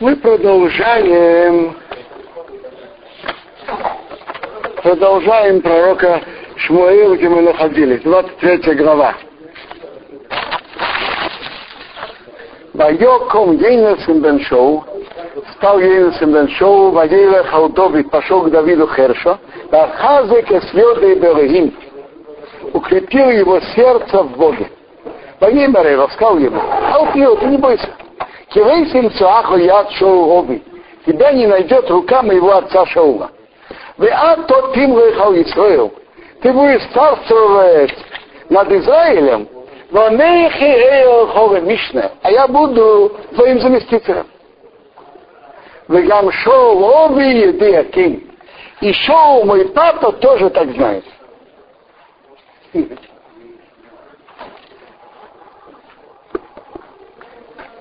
Мы продолжаем. Продолжаем пророка Шмуэла, где мы находились, 23 глава. Вайоком Ейнесен бен Шоу, стал Ейнесен бен Шоу, Ваейла Халдовит пошел к Давиду Херша, Вахазек Эсвёды Берегим, укрепил его сердце в Боге. Ваеймарев сказал ему, Алпио, ты не бойся, Кивейсим Цуахо Яд Шоу Оби, тебя не найдет рука моего отца Шаула. Вы а тот тим Исраил. Ты будешь царствовать над Израилем, но Мишна, а я буду твоим заместителем. Вы гам шоу оби еды аким. И шоу мой папа тоже так знает.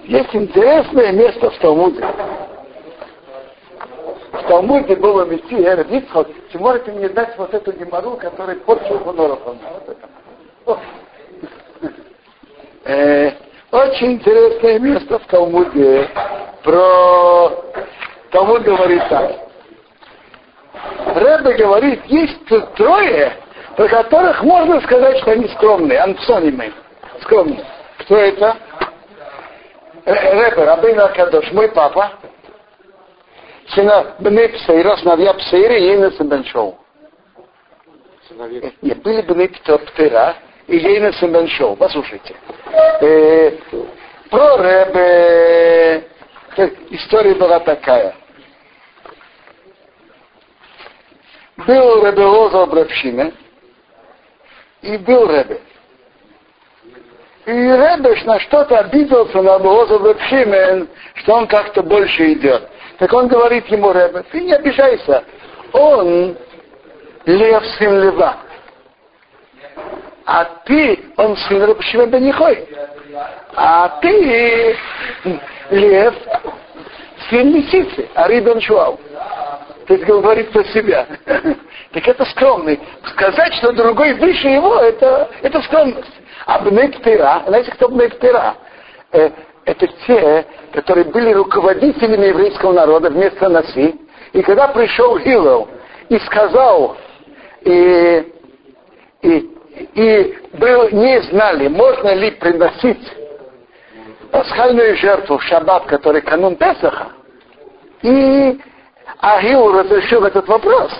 Есть интересное место в Талмуде. В Талмуде было вести Эред Ицхок, ты можете мне дать вот эту гемору, который порчил это. Э, очень интересное место в Талмуде. Про Талмуд говорит так. Рэбе говорит, есть трое, про которых можно сказать, что они скромные, ансонимы, скромные. Кто это? Рэбе, Рабин Акадош, мой папа, сына Бней Псейра, сыновья Псейра и Ейнеса Бен Шоу. Нет, были Бней Птера и Ейнеса Бен Шоу. Послушайте. Э, про Рэбе история была такая. Был Рэбе Лоза Брабшина и был Рэбе. И Ребеш на что-то обиделся на Лоза Брабшимен, что он как-то больше идет. Так он говорит ему, Ребе, ты не обижайся. Он лев сын льва. А ты, он сын Рабшима Бенихой. А ты лев, сын лисицы, а Рибен Шуау. То есть говорит про себя. так это скромный. Сказать, что другой выше его, это, это скромность. А Бнептера, знаете, кто Бнептера? Э, это те, которые были руководителями еврейского народа вместо Наси. И когда пришел Хилл и сказал, и, и, и был, не знали, можно ли приносить пасхальную жертву в шаббат, который канун Песаха, и Ахилл разрешил этот вопрос,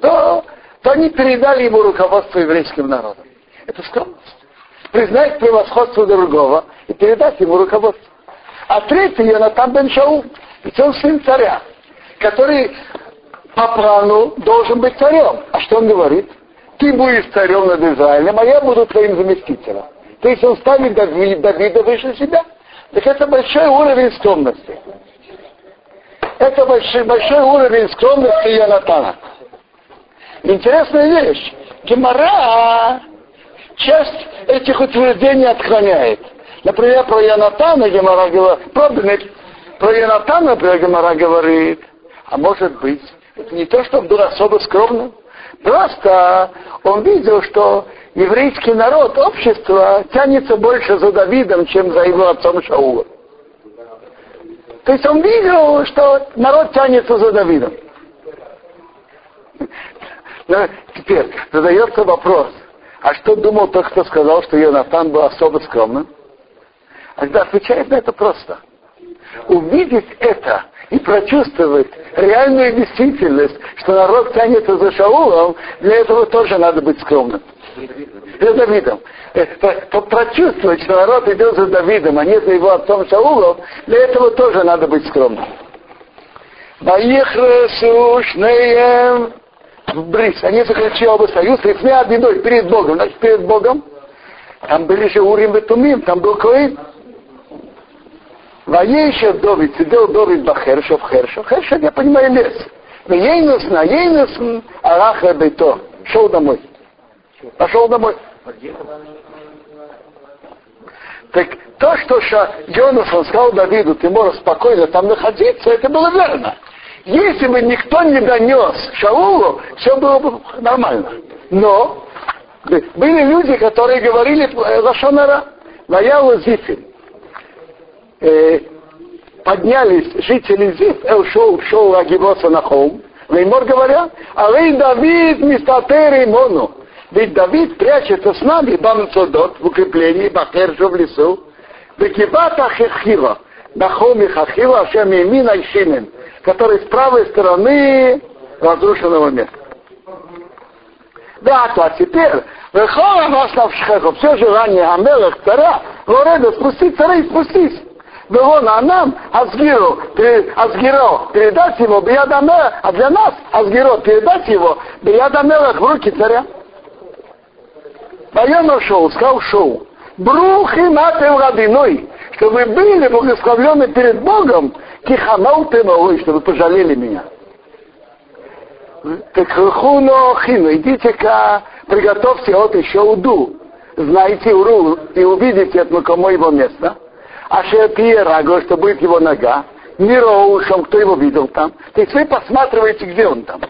то, то они передали ему руководство еврейским народом. Это скромность. Признать превосходство другого и передать ему руководство. А третий Йонатан бен Шаул, ведь он сын царя, который по плану должен быть царем. А что он говорит? Ты будешь царем над Израилем, а я буду твоим заместителем. То есть он ставит Давида выше себя. Так это большой уровень скромности. Это большой, большой уровень скромности Янатана. Интересная вещь. Гемора часть этих утверждений отклоняет. Например, про Янатана Гемора говорит, про, про Янатана, например, Гемора говорит, а может быть, это не то, что он был особо скромным, просто он видел, что еврейский народ, общество тянется больше за Давидом, чем за его отцом Шаулом. То есть он видел, что народ тянется за Давидом. Теперь задается вопрос, а что думал тот, кто сказал, что Йонатан был особо скромным? А когда отвечает на это просто. Увидеть это и прочувствовать реальную действительность, что народ тянется за Шаулом, для этого тоже надо быть скромным. За Давидом. Это, прочувствовать, что народ идет за Давидом, а не за его отцом Шаулом, для этого тоже надо быть скромным. Ваихрасу шнеем Брис, они заключили оба союз, рифны одиной перед Богом. Значит, перед Богом там были же Урим и Тумим, там был Коин. Воейшев Довид, сидел Довид Бахершев, Хершев, Хершев, я понимаю, лес. Но Ейнус на Ейнус Араха Бейто. Шел домой. Пошел домой. Так то, что Йонасан сказал Давиду, ты можешь спокойно там находиться, это было верно. Если бы никто не донес Шаулу, все было бы нормально. Но были люди, которые говорили Лашонара, Ваяла Зифин. Э, поднялись жители Зив, Эл Шоу, Шоу Агивоса на холм, Леймор говоря, Алей Давид мистатер Мону. Ведь Давид прячется с нами, Бамцодот, в укреплении, Бахержу в лесу, Бекибата Хехила, на холме Хахила, и Шимен, который с правой стороны разрушенного места. Да, а теперь, Вехола вас на все желание Амелах царя, Лореда, спусти царей, спустись. Вон, а нам, Азгиру, Азгиро, передать его, Биядамелах, а для нас, Азгиро, передать его, Биядамелах в руки царя. Военно шоу, сказал шоу. Брухи матем родиной, чтобы были благословлены перед Богом, киханал ты новый, чтобы пожалели меня. Так хуно хину, идите-ка, приготовьте вот еще уду. Знаете уру и увидите это кому его место. А Раго, что будет его нога. Мироушем, кто его видел там. То есть вы посматриваете, где он там.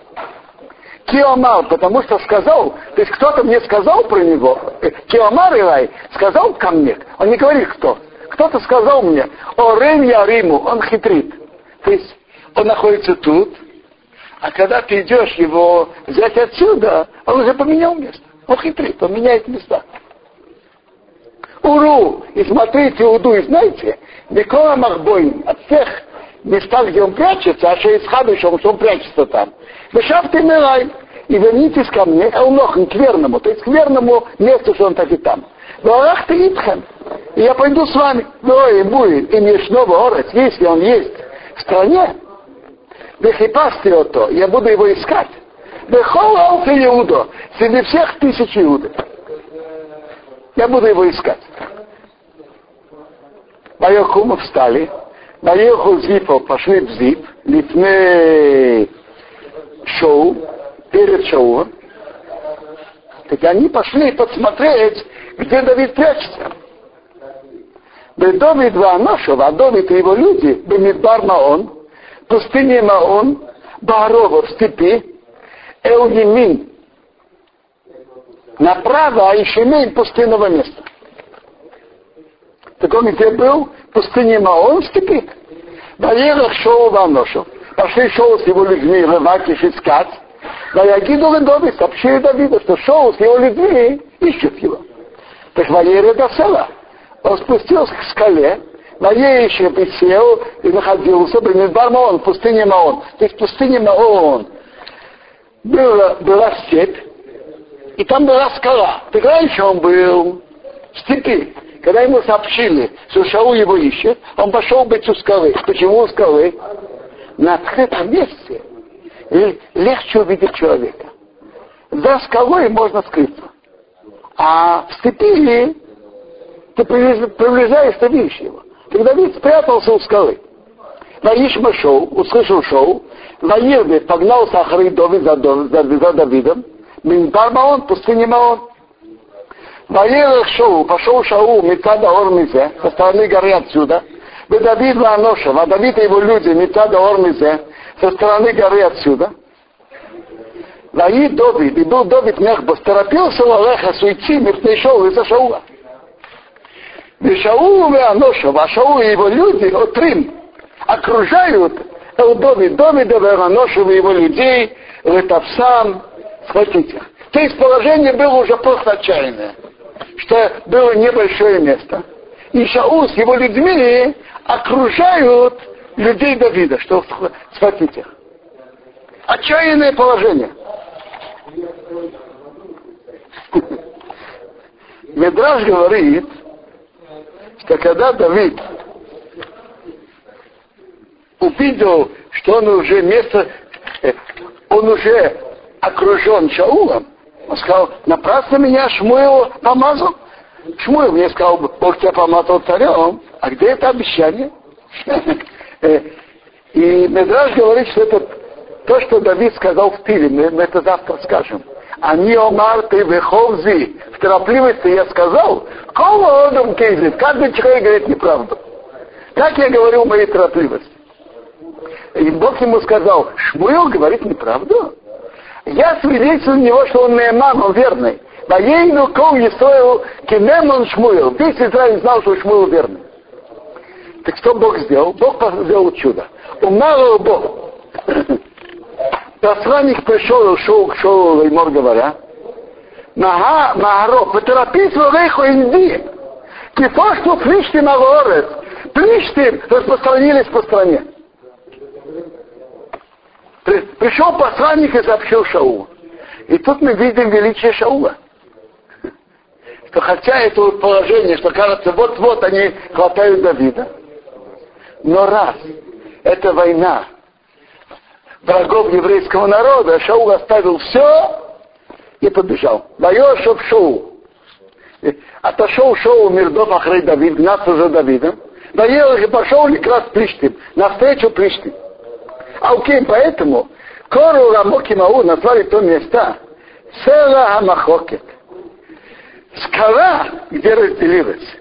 Киомар, потому что сказал, то есть кто-то мне сказал про него, э, Киомар Илай сказал ко мне, он не говорит кто, кто-то сказал мне, о Рен Яриму, он хитрит. То есть он находится тут, а когда ты идешь его взять отсюда, он уже поменял место. Он хитрит, он меняет места. Уру, и смотрите Уду, и знаете, Микола Махбойн, от всех места, где он прячется, а из Хадышем, что он прячется там. Вышафты Мирай, и вернитесь ко мне, Элнохен, к верному, то есть к верному месту, что он так и там. Варах ты Итхен, и я пойду с вами. Но и будет, и Мишного Орец, если он есть в стране, Бехипасти то, я буду его искать. Бехол Алфи Иудо, среди всех тысяч Иуды. Я буду его искать. Вайохумы встали, Вайоху Зипо пошли в Зип, лифны шоу, перед шоу. Так они пошли посмотреть, где Давид прячется. Давид два нашего, а Давид и его люди, Бемидбар Маон, пустыне Маон, Баарова в степи, Элгимин направо, а Ишемейн пустынного места. Так он где был? В пустыне Маон в степи. Ваерах шоу Ваношев. Пошли шоу с его людьми, Ревакиш искать. Ваягиду Ледове, сообщили Давида, что шоу с его людьми ищут его. Так Валерия до села. Он спустился к скале, Ваеище присел и находился в Бенедбар Маон, в пустыне Маон. То есть в пустыне Маон была, была степь, и там была скала. Так раньше он был в степи. Когда ему сообщили, что Шаул его ищет, он пошел быть у скалы. Почему у скалы? На открытом месте легче увидеть человека. За скалой можно скрыться. А в степи ты приближаешься, видишь его. Тогда Давид спрятался у скалы. Ваишма шел, услышал шоу, Ваирды погнался Ахры Давид за, за, за Давидом, Минбар Маон, пустыне Маон. Ваерах Шоу, пошел Шау, Мецада Ормизе, со стороны горы отсюда. Вы Давид Ланошев, а Давид и его люди, Мецада Ормизе, со стороны горы отсюда. Ваи Давид, и был Давид Мехбос, торопился Лалеха суйти, миртный Шоу из-за Шаула. И Шаул и Аношев, а Шаул и его люди, Отрим, окружают Элдовид, Давида, Аношева и его людей, Летавсан, схватить их. То есть положение было уже просто отчаянное, что было небольшое место. И Шаул с его людьми окружают людей Давида, чтобы схватить их. Отчаянное положение. Медраж говорит, что когда Давид увидел, что он уже место, э, он уже окружен Шаулом, он сказал, напрасно меня Шмуил помазал. Шмуил мне сказал, Бог тебя помазал царем, а где это обещание? Э, и Медраж говорит, что это то, что Давид сказал в Пиле, мы, мы это завтра скажем. Они омар ты веховзи. В торопливости я сказал, кого одом кейзит, каждый человек говорит неправду. Как я говорил в моей торопливости. И Бог ему сказал, Шмуил говорит неправду. Я свидетельствую на него, что он Нейман, он верный. Воейну кол Исраил кенемон Шмуил. Весь Израиль знал, что Шмуил верный. Так что Бог сделал? Бог сделал чудо. Умалил Бог. Посланник пришел, ушел к Шоу Леймор, говоря, Нага, Магаро, поторопись в Рейху Инди. Кифо, что Плиштим Аворец. Плиштим распространились по стране. Пришел посланник и сообщил Шаулу. И тут мы видим величие Шаула. Что хотя это положение, что кажется, вот-вот они хватают Давида, но раз это война врагов еврейского народа, Шаул оставил все и побежал. Вайошев Шоу. Отошел Шоу Мирдов Ахрей Давид, гнаться за Давидом. Доел и пошел Ликрас Плиштим, навстречу Плиштим. А окей, поэтому Кору Рамоки Мау назвали то место Села Амахокет. Скала, где разделилась.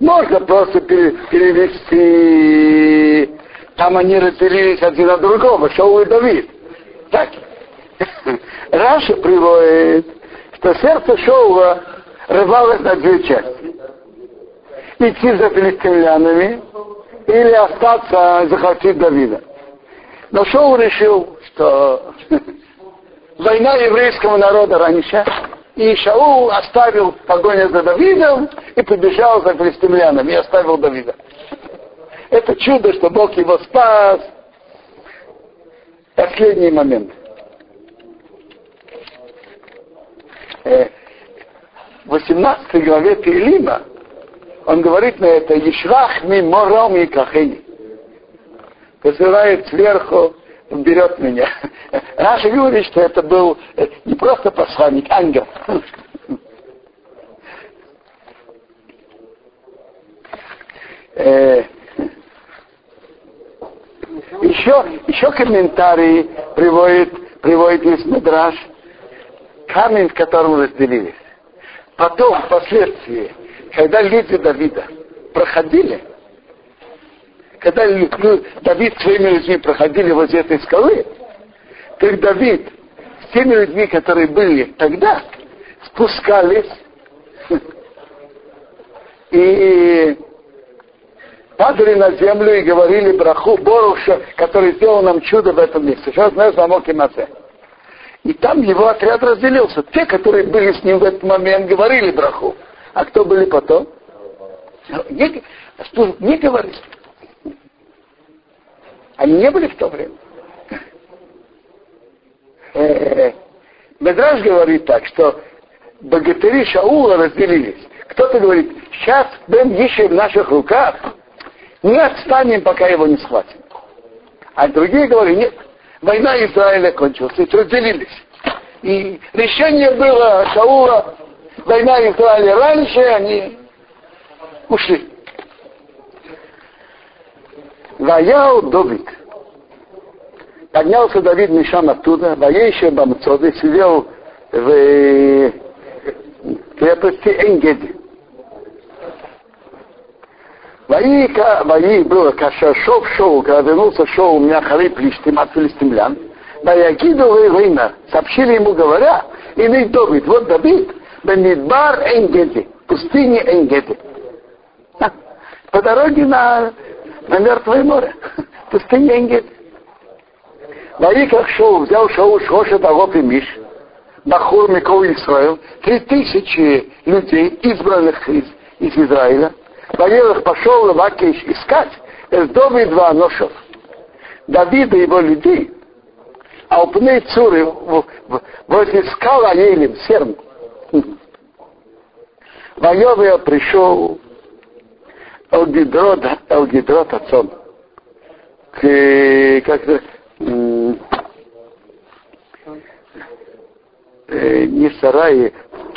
Можно просто перевести, там они разделились один от другого, Шоу и Давид. Так. Раша приводит, что сердце Шоула рвалось на две части. Идти за филистимлянами или остаться захватить Давида. Но Шоу решил, что война еврейского народа раньше, и Шаул оставил погоню за Давидом и побежал за филистимлянами и оставил Давида. Это чудо, что Бог его спас. Последний момент. Э, в 18 главе Пилима он говорит на это «Ишрах ми мором и кахени». Посылает сверху, берет меня. Раша говорит, что это был э, не просто посланник, ангел. Э, еще, еще комментарий приводит, приводит из Медраж, камень, в котором разделились. Потом, впоследствии, когда люди Давида проходили, когда Давид своими людьми проходили возле этой скалы, так Давид с теми людьми, которые были тогда, спускались и падали на землю и говорили браху Боруша, который сделал нам чудо в этом месте. Сейчас знаешь замок и масе. И там его отряд разделился. Те, которые были с ним в этот момент, говорили браху. А кто были потом? Не, не говорили. Они не были в то время. Медраж говорит так, что богатыри Шаула разделились. Кто-то говорит, сейчас Бен еще в наших руках, не отстанем, пока его не схватим. А другие говорят, нет, война Израиля кончилась, и разделились. И решение было Шаула, война Израиля раньше, они ушли. Ваял Давид. Поднялся Давид Мишам оттуда, воейший Бамцоды, сидел в крепости Энгеди. Вои, было, когда шел шоу, когда вернулся шоу у меня хары плештим от филистимлян, Ваягиду война, сообщили ему, говоря, и Давид, вот Давид, Бенидбар Энгеди, пустыне Энгеди. По дороге на, на Мертвое море, пустыне Энгеди. Ваиках шоу, взял шоу Шоша Дагоп и Миш, Бахур Микол Исраил, три тысячи людей, избранных из, из Израиля, Ваилах пошел Лакиш искать. Из дома два ношев. Давида и его людей, а у пней цуры возле скала Елим, серм. Вайовия пришел Элгидрот, Элгидрот отцом. К, как э, не сараи,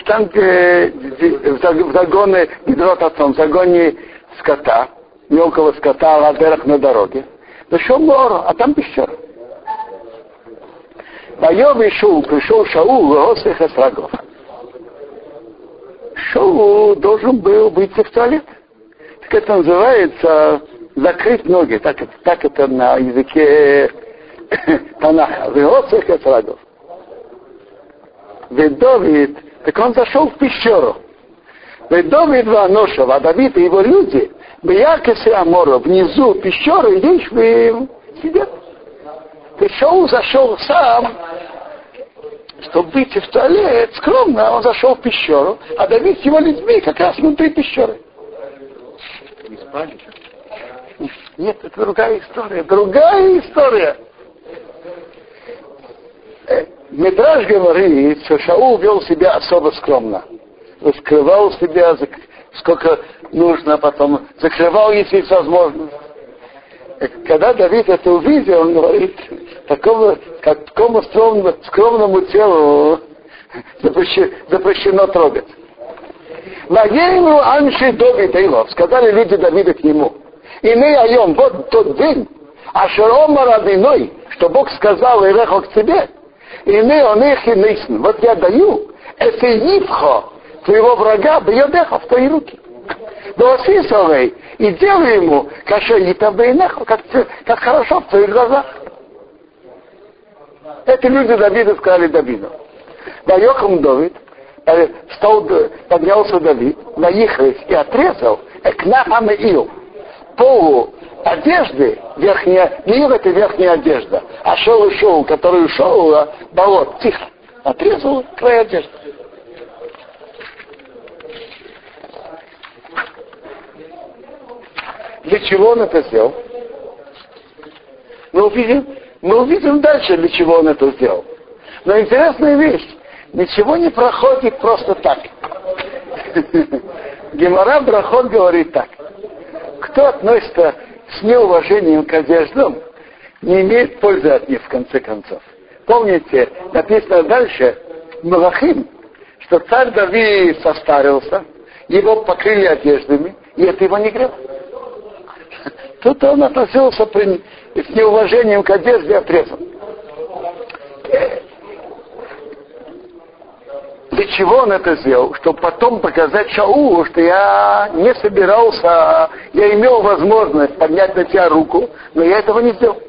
там, где в загоне Гидрот отцом, в загоне скота, мелкого скота, ладерах на дороге. Нашел Лору, а там пещера. Воем и Шул, пришел Шаул, Госих Эсрагов. Шаул должен был выйти в туалет. Так это называется закрыть ноги. Так, так это на языке Танаха. Госих Эсрагов. Ведь Давид, так он зашел в пещеру. Ведь Давид Ваношев, а Давид и его люди, Бьякесы Амора, внизу пещеры, Ешвим, сидят. Пришел, зашел сам, чтобы выйти в туалет, скромно, он зашел в пещеру, а Давид с его людьми как раз внутри пещеры. Не спали? Нет, это другая история, другая история. Э, Медраж говорит, что Шаул вел себя особо скромно. Скрывал себя, сколько нужно, потом закрывал, если есть возможность. Когда Давид это увидел, он говорит, такому, как такому скромному, скромному телу запрещено, запрещено трогать. Воейну Анши Доби Тейлов, сказали люди Давида к нему. И мы айом, вот тот день, а Шарома Радиной, что Бог сказал Ирехо к тебе, и мы он их и нейсн. Вот я даю, это Ивхо, твоего врага, бьедеха в твои руки. Доосисовый, и делай ему, кашаита бейнехо, как, как хорошо в твоих глазах. Эти люди Давида сказали Давиду. Вайохам Давид, встал, поднялся Давид, наехались и отрезал Экнахам и Ил. Полу одежды, верхняя, Ил это верхняя одежда, а шел и шел, который ушел, а болот, тихо, отрезал край одежды. Для чего он это сделал? Мы увидим, мы увидим дальше, для чего он это сделал. Но интересная вещь. Ничего не проходит просто так. Гемора Брахот говорит так. Кто относится с неуважением к одеждам, не имеет пользы от них в конце концов. Помните, написано дальше, Малахим, что царь Давид состарился, его покрыли одеждами, и это его не грело. Тут он относился при, с неуважением к одежде отрезан. Для чего он это сделал? Чтобы потом показать Шаулу, что я не собирался, я имел возможность поднять на тебя руку, но я этого не сделал.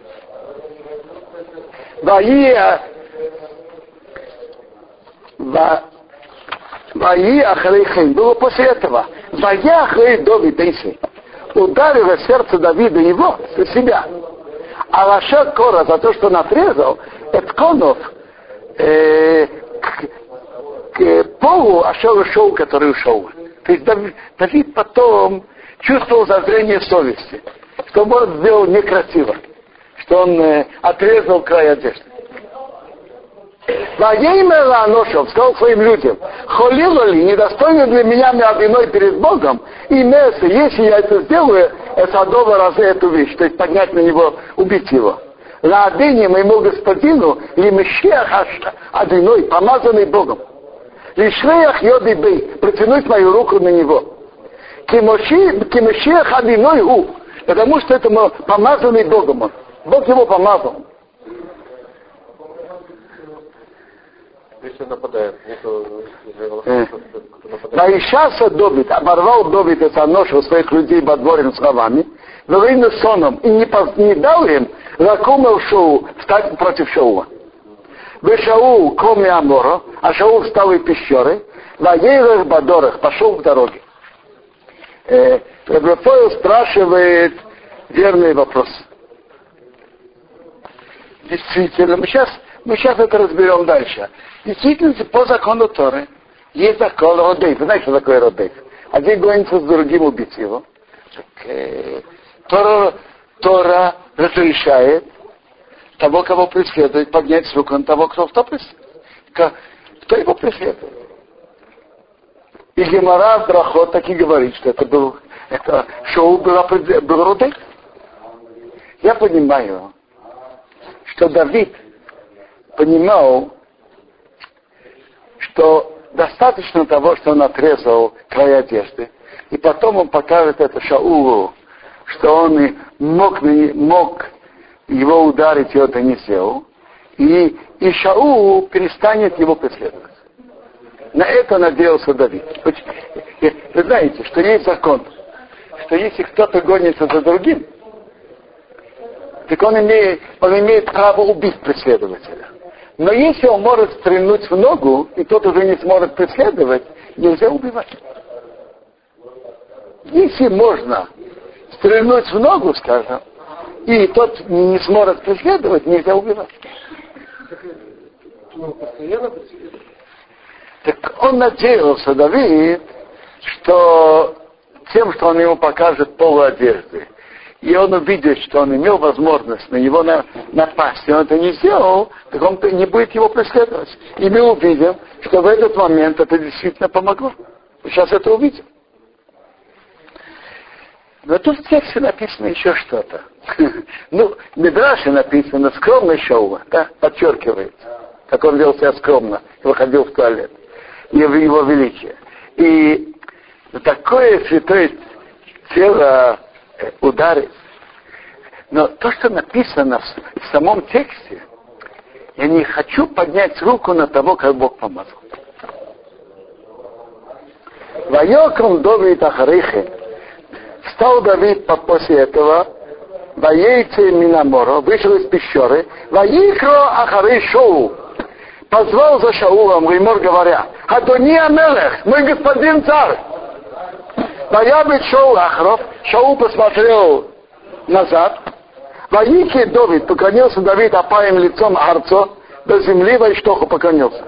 Ваия Ваи Ахарейхейм. Было после этого. Вая Ахарей Дови Дейси. Ударило сердце Давида его, себя. А Лаша Кора за то, что он отрезал, Этконов э, к, к полу Ашел шел, который ушел. То есть Давид, Давид потом чувствовал зазрение совести, что он сделал некрасиво, что он э, отрезал край одежды. Ваеймела Аношев сказал своим людям, холило ли, недостойно для меня одиной перед Богом, и Месса, если я это сделаю, это адова разы эту вещь, то есть поднять на него, убить его. Ладыне моему господину, ли Мещех одиной, помазанный Богом. Лишреях йоды бей, протянуть мою руку на него. Кимощех одиной у, потому что это помазанный Богом он. Бог его помазал. Если нападает, нету... Наишаса Добит, оборвал Добит это нож у своих людей дворем словами, Велину соном, и не, не дал им Ракумел Шоу встать против Шоула. Вы Шаул, кроме Амора, а Шаул встал из пещеры, на Ейрах Бадорах, пошел в дороге. Э, Рабрафоил спрашивает верный вопрос. Действительно, мы сейчас, мы сейчас это разберем дальше. Действительно, по закону Торы есть закон Родейф. Вы знаете, что такое Родейф? Один гонится с другим убить его. Так, Тора, Тора разрешает того, кого преследует, поднять руку на того, кто, кто, кто его преследует. И Гемора Брахот так и говорит, что это был, это шоу было, был Родейф. Я понимаю, что Давид понимал, что достаточно того, что он отрезал край одежды, и потом он покажет это Шаулу, что он мог, мог его ударить, и это не сделал, и, и Шаул перестанет его преследовать. На это надеялся Давид. Вы знаете, что есть закон, что если кто-то гонится за другим, так он имеет, он имеет право убить преследователя. Но если он может стрельнуть в ногу, и тот уже не сможет преследовать, нельзя убивать. Если можно стрельнуть в ногу, скажем, и тот не сможет преследовать, нельзя убивать. Так он надеялся, Давид, что тем, что он ему покажет полу одежды, и он увидит, что он имел возможность на него на, напасть, и он это не сделал, так он не будет его преследовать. И мы увидим, что в этот момент это действительно помогло. Сейчас это увидим. Но тут в тексте написано еще что-то. Ну, Медраше написано скромный шоу, да, подчеркивается, как он вел себя скромно и выходил в туалет. И в его величие. И такое святое тело ударит. Но то, что написано в самом тексте, я не хочу поднять руку на того, как Бог помазал. Вайоком Давид Ахарихе. Встал Давид после этого, Воейте Минаморо, вышел из пещеры, Ваикро Ахары Шоу, позвал за Шаулом, Римор говоря, Адони Амелех, мой господин царь. Воябит Шоу Ахров, Шаул посмотрел назад, Ваики Давид, поклонился Давид опаем лицом Арцо, до земли Вайштоху поклонился.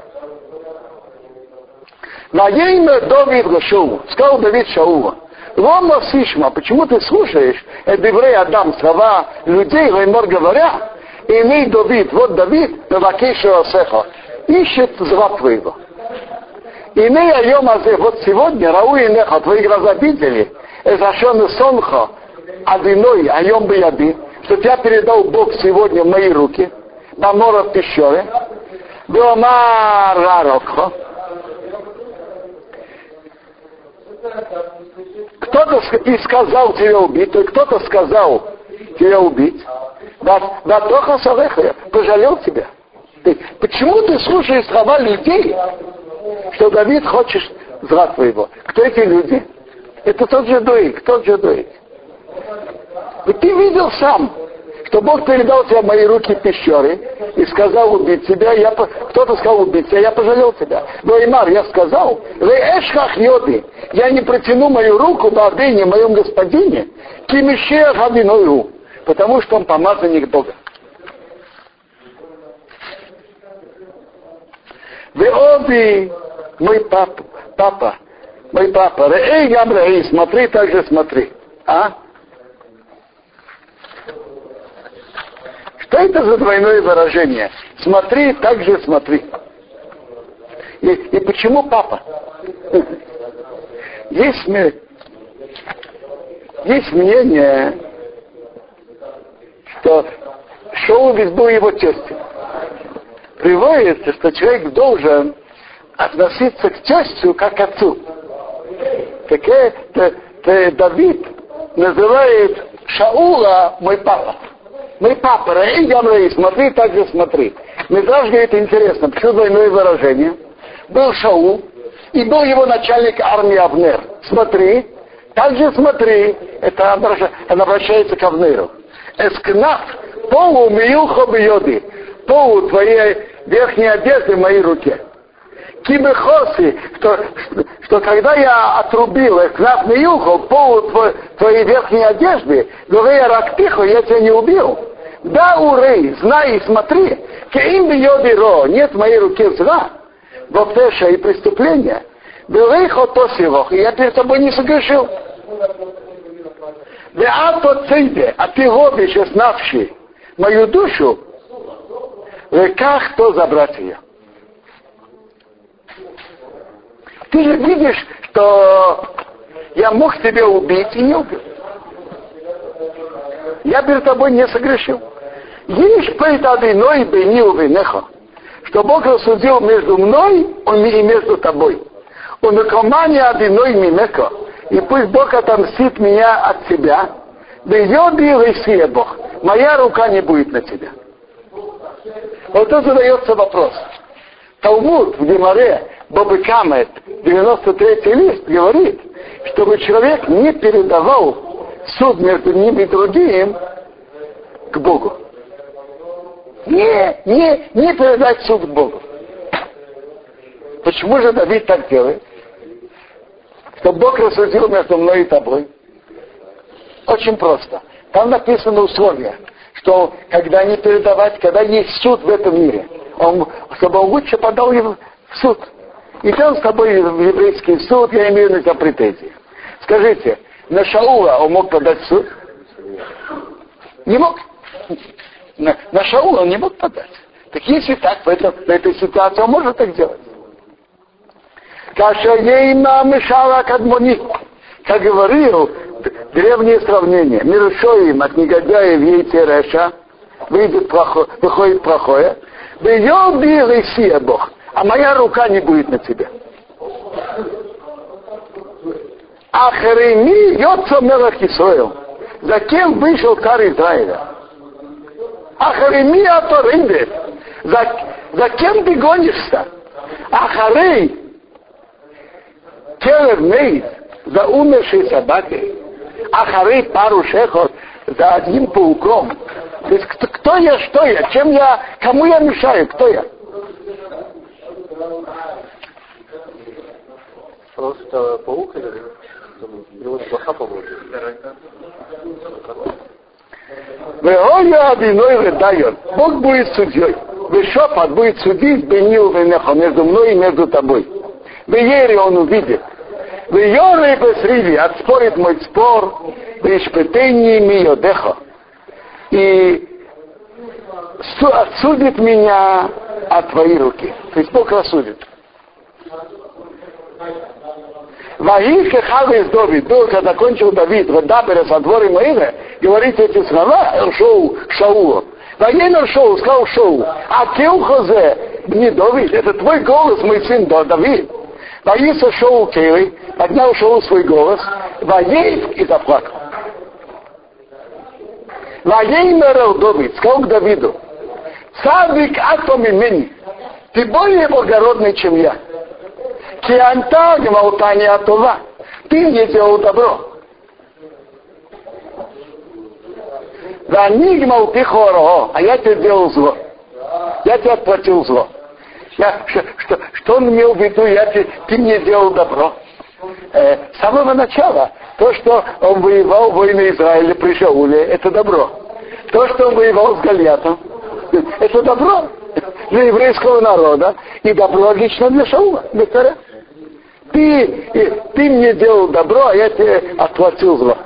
Имя Давид Гашоу, сказал Давид Шаула, Лома Сишма, почему ты слушаешь Эдеврей Адам, слова людей, Ваймор говоря, имей Давид, вот Давид, Навакешу Асеха, ищет зла твоего. Имей Айом Азе, вот сегодня, Рау и Неха, твои глаза видели, Эзашон Сонха, Адиной, Айом Бияди, что тебя передал Бог сегодня в мои руки, на море в пещере, Веомар Рарокхо, кто-то и сказал тебя убить, то кто-то сказал тебя убить. Да, да, тоха салеха, пожалел тебя. Ты, почему ты слушаешь слова людей, что Давид хочет зла твоего? Кто эти люди? Это тот же Дуик, тот же Дуик. И ты видел сам, что Бог передал тебя в мои руки пещеры и сказал убить тебя, я, кто-то сказал убить тебя, я пожалел тебя. Но Имар, я сказал, эшхах йоды, я не протяну мою руку на Адыне, моем господине, кимище хабиною, потому что он помазанник Бога. Вы обе, мой папа, папа, мой папа, эй, Гамрей, смотри, так же смотри. А? Что это за двойное выражение? Смотри, так же смотри. И, и почему папа? Есть, есть мнение, что Шоу был его тестем. Приводится, что человек должен относиться к тестю как к отцу. Так это, это Давид называет Шаула мой папа. Мой папа, Раэль Гамраи, смотри, так же смотри. Мидраж говорит, интересно, почему двойное выражение? Был Шаул, и был его начальник армии Авнер. Смотри, так же смотри, это обращается к Авнеру. Эскнаф, полу миюхо бьоди, полу твоей верхней одежды в моей руке. Кибехоси, что, что когда я отрубил эскнаф миюхо, полу твоей верхней одежды, говоря рактихо, я тебя не убил. Да, урей, знай и смотри, кеим бьоди ро, нет в моей руке зла, воптеша и преступления, Белейхо тосилох, и я перед тобой не согрешил. Веато цейде, а ты лобишь, знавший мою душу, как кто забрать ее? Ты же видишь, что я мог тебя убить и не убил. Я перед тобой не согрешил. Есть поэтады ной бы не увенеха, что Бог рассудил между мной и между тобой. У накомания одиной мимеко, и пусть Бог отомстит меня от тебя, да йоби Бог, моя рука не будет на тебя. Вот тут задается вопрос. Талмуд в Геморе, Бобы Камет, 93 лист, говорит, чтобы человек не передавал суд между ним и другим к Богу. Не, не, не передать суд Богу. Почему же Давид так делает? Что Бог рассудил между мной и тобой? Очень просто. Там написано условие, что когда не передавать, когда есть суд в этом мире, он, чтобы он лучше подал его в суд. Идем с тобой в еврейский суд, я имею на тебя претензии. Скажите, на Шаула он мог подать в суд? Не мог. На, на Шаула он не мог подать. Так если так, в, этом, в этой ситуации он может так делать. Каша ейма мешала кадмони. Как говорил древнее сравнение. Миршоим от негодяев ей тереша, выйдет плохо, выходит плохое. Бьет сия Бог, а моя рука не будет на тебе. Ахареми йоцо мелах Исраил. За кем вышел царь Израиля? Ахареми аторинде. За, за кем ты гонишься? Ахарей. Келев мейд. За умершей собакой. Ахарей пару шехот. За одним пауком. То есть кто, кто я, что я, чем я, кому я мешаю, кто я? Просто паук или его плоха дает. Бог будет судьей. Вешопат будет судить Бенил Венеха между мной и между тобой. В Ере он увидит. В Йоре Бесриви отспорит мой спор. В Ишпетении Миодеха. И отсудит меня от твоей руки. То есть Бог рассудит. Ваихе Хавис Давид, был, когда закончил Давид, Вадабера со дворы Маира, говорит эти слова, Шоу, Шаула. Военный Шоу, сказал Шоу, а Кеухозе, не Давид, это твой голос, мой сын Давид. Воиса Шоу Кейли, поднял Шоу свой голос, воеев и заплакал. Воеймерел Давид, сказал к Давиду, Садик атом имени, ты более благородный, чем я. Кианта гмалтани атова. Ты мне делал добро. Ванигмал ты хоро, а я тебе делал зло. Я тебе отплатил зло. Я, что, что, что он имел в виду, я, ты, ты мне делал добро. Э, с самого начала, то, что он воевал войны Израиля при Шауле, это добро. То, что он воевал с Гальятом, это добро для еврейского народа и добро лично для Шаула, для царя. Ты, ты мне делал добро, а я тебе отплатил зло.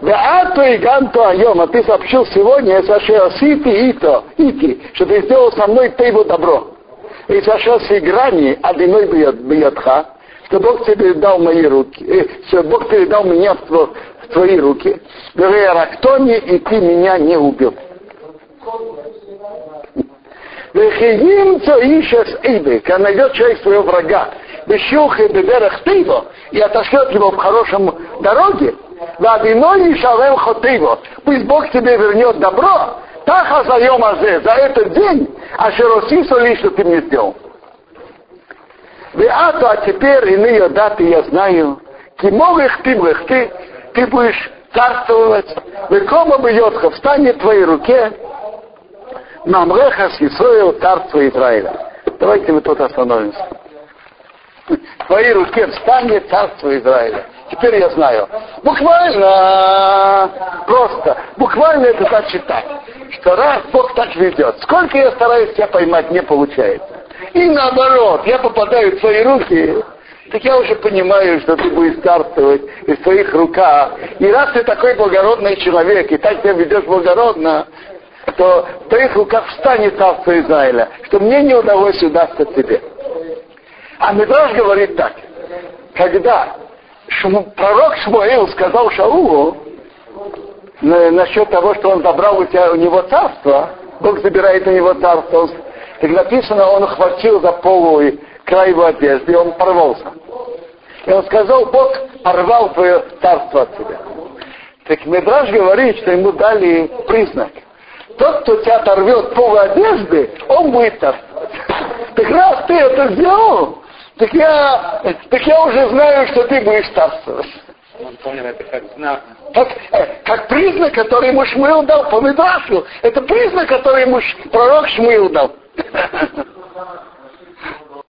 Да ато и айом, а ты сообщил сегодня, сашел сити и то, ити, что ты сделал со мной ты его добро. И сашел с играни, а бьетха, что Бог тебе дал мои руки, э, что Бог передал меня в, тво, в твои руки, говоря, кто не, и ты меня не убил. Вехиимцо ищес эйбы, когда найдет человек своего врага, бешухе бедерах тейво, и отошлет его в хорошем дороге, вадиной шалем хотейво, пусть Бог тебе вернет добро, таха заем азе, за этот день, а шеросисо лишь, что ты мне сделал. Веату, а теперь иные даты я знаю, кимовых ты ты, ты будешь царствовать, векома бьетха, встанет в твоей руке, Мамреха с Исроил, царство Израиля. Давайте мы тут остановимся. В твоей руке встанет царство Израиля. Теперь я знаю. Буквально, просто, буквально это значит так, что раз Бог так ведет, сколько я стараюсь тебя поймать, не получается. И наоборот, я попадаю в твои руки, так я уже понимаю, что ты будешь царствовать из твоих руках. И раз ты такой благородный человек, и так себя ведешь благородно, то в твоих руках встанет царство Израиля, что мне не удалось удастся тебе. А Мидраш говорит так, когда Шму, пророк Шмуэл сказал Шаулу насчет того, что он забрал у, тебя, у него царство, Бог забирает у него царство, так написано, он хватил за полу и край его одежды, и он порвался. И он сказал, Бог порвал твое царство от тебя. Так Медраж говорит, что ему дали признак – тот, кто тебя оторвет пол одежды, он будет царствовать. Так раз ты это сделал, так я, так я уже знаю, что ты будешь царствовать. Он понял это как знак. Как, э, как признак, который ему Шмуил дал по Мидрашу. Это признак, который ему пророк Шмуил дал.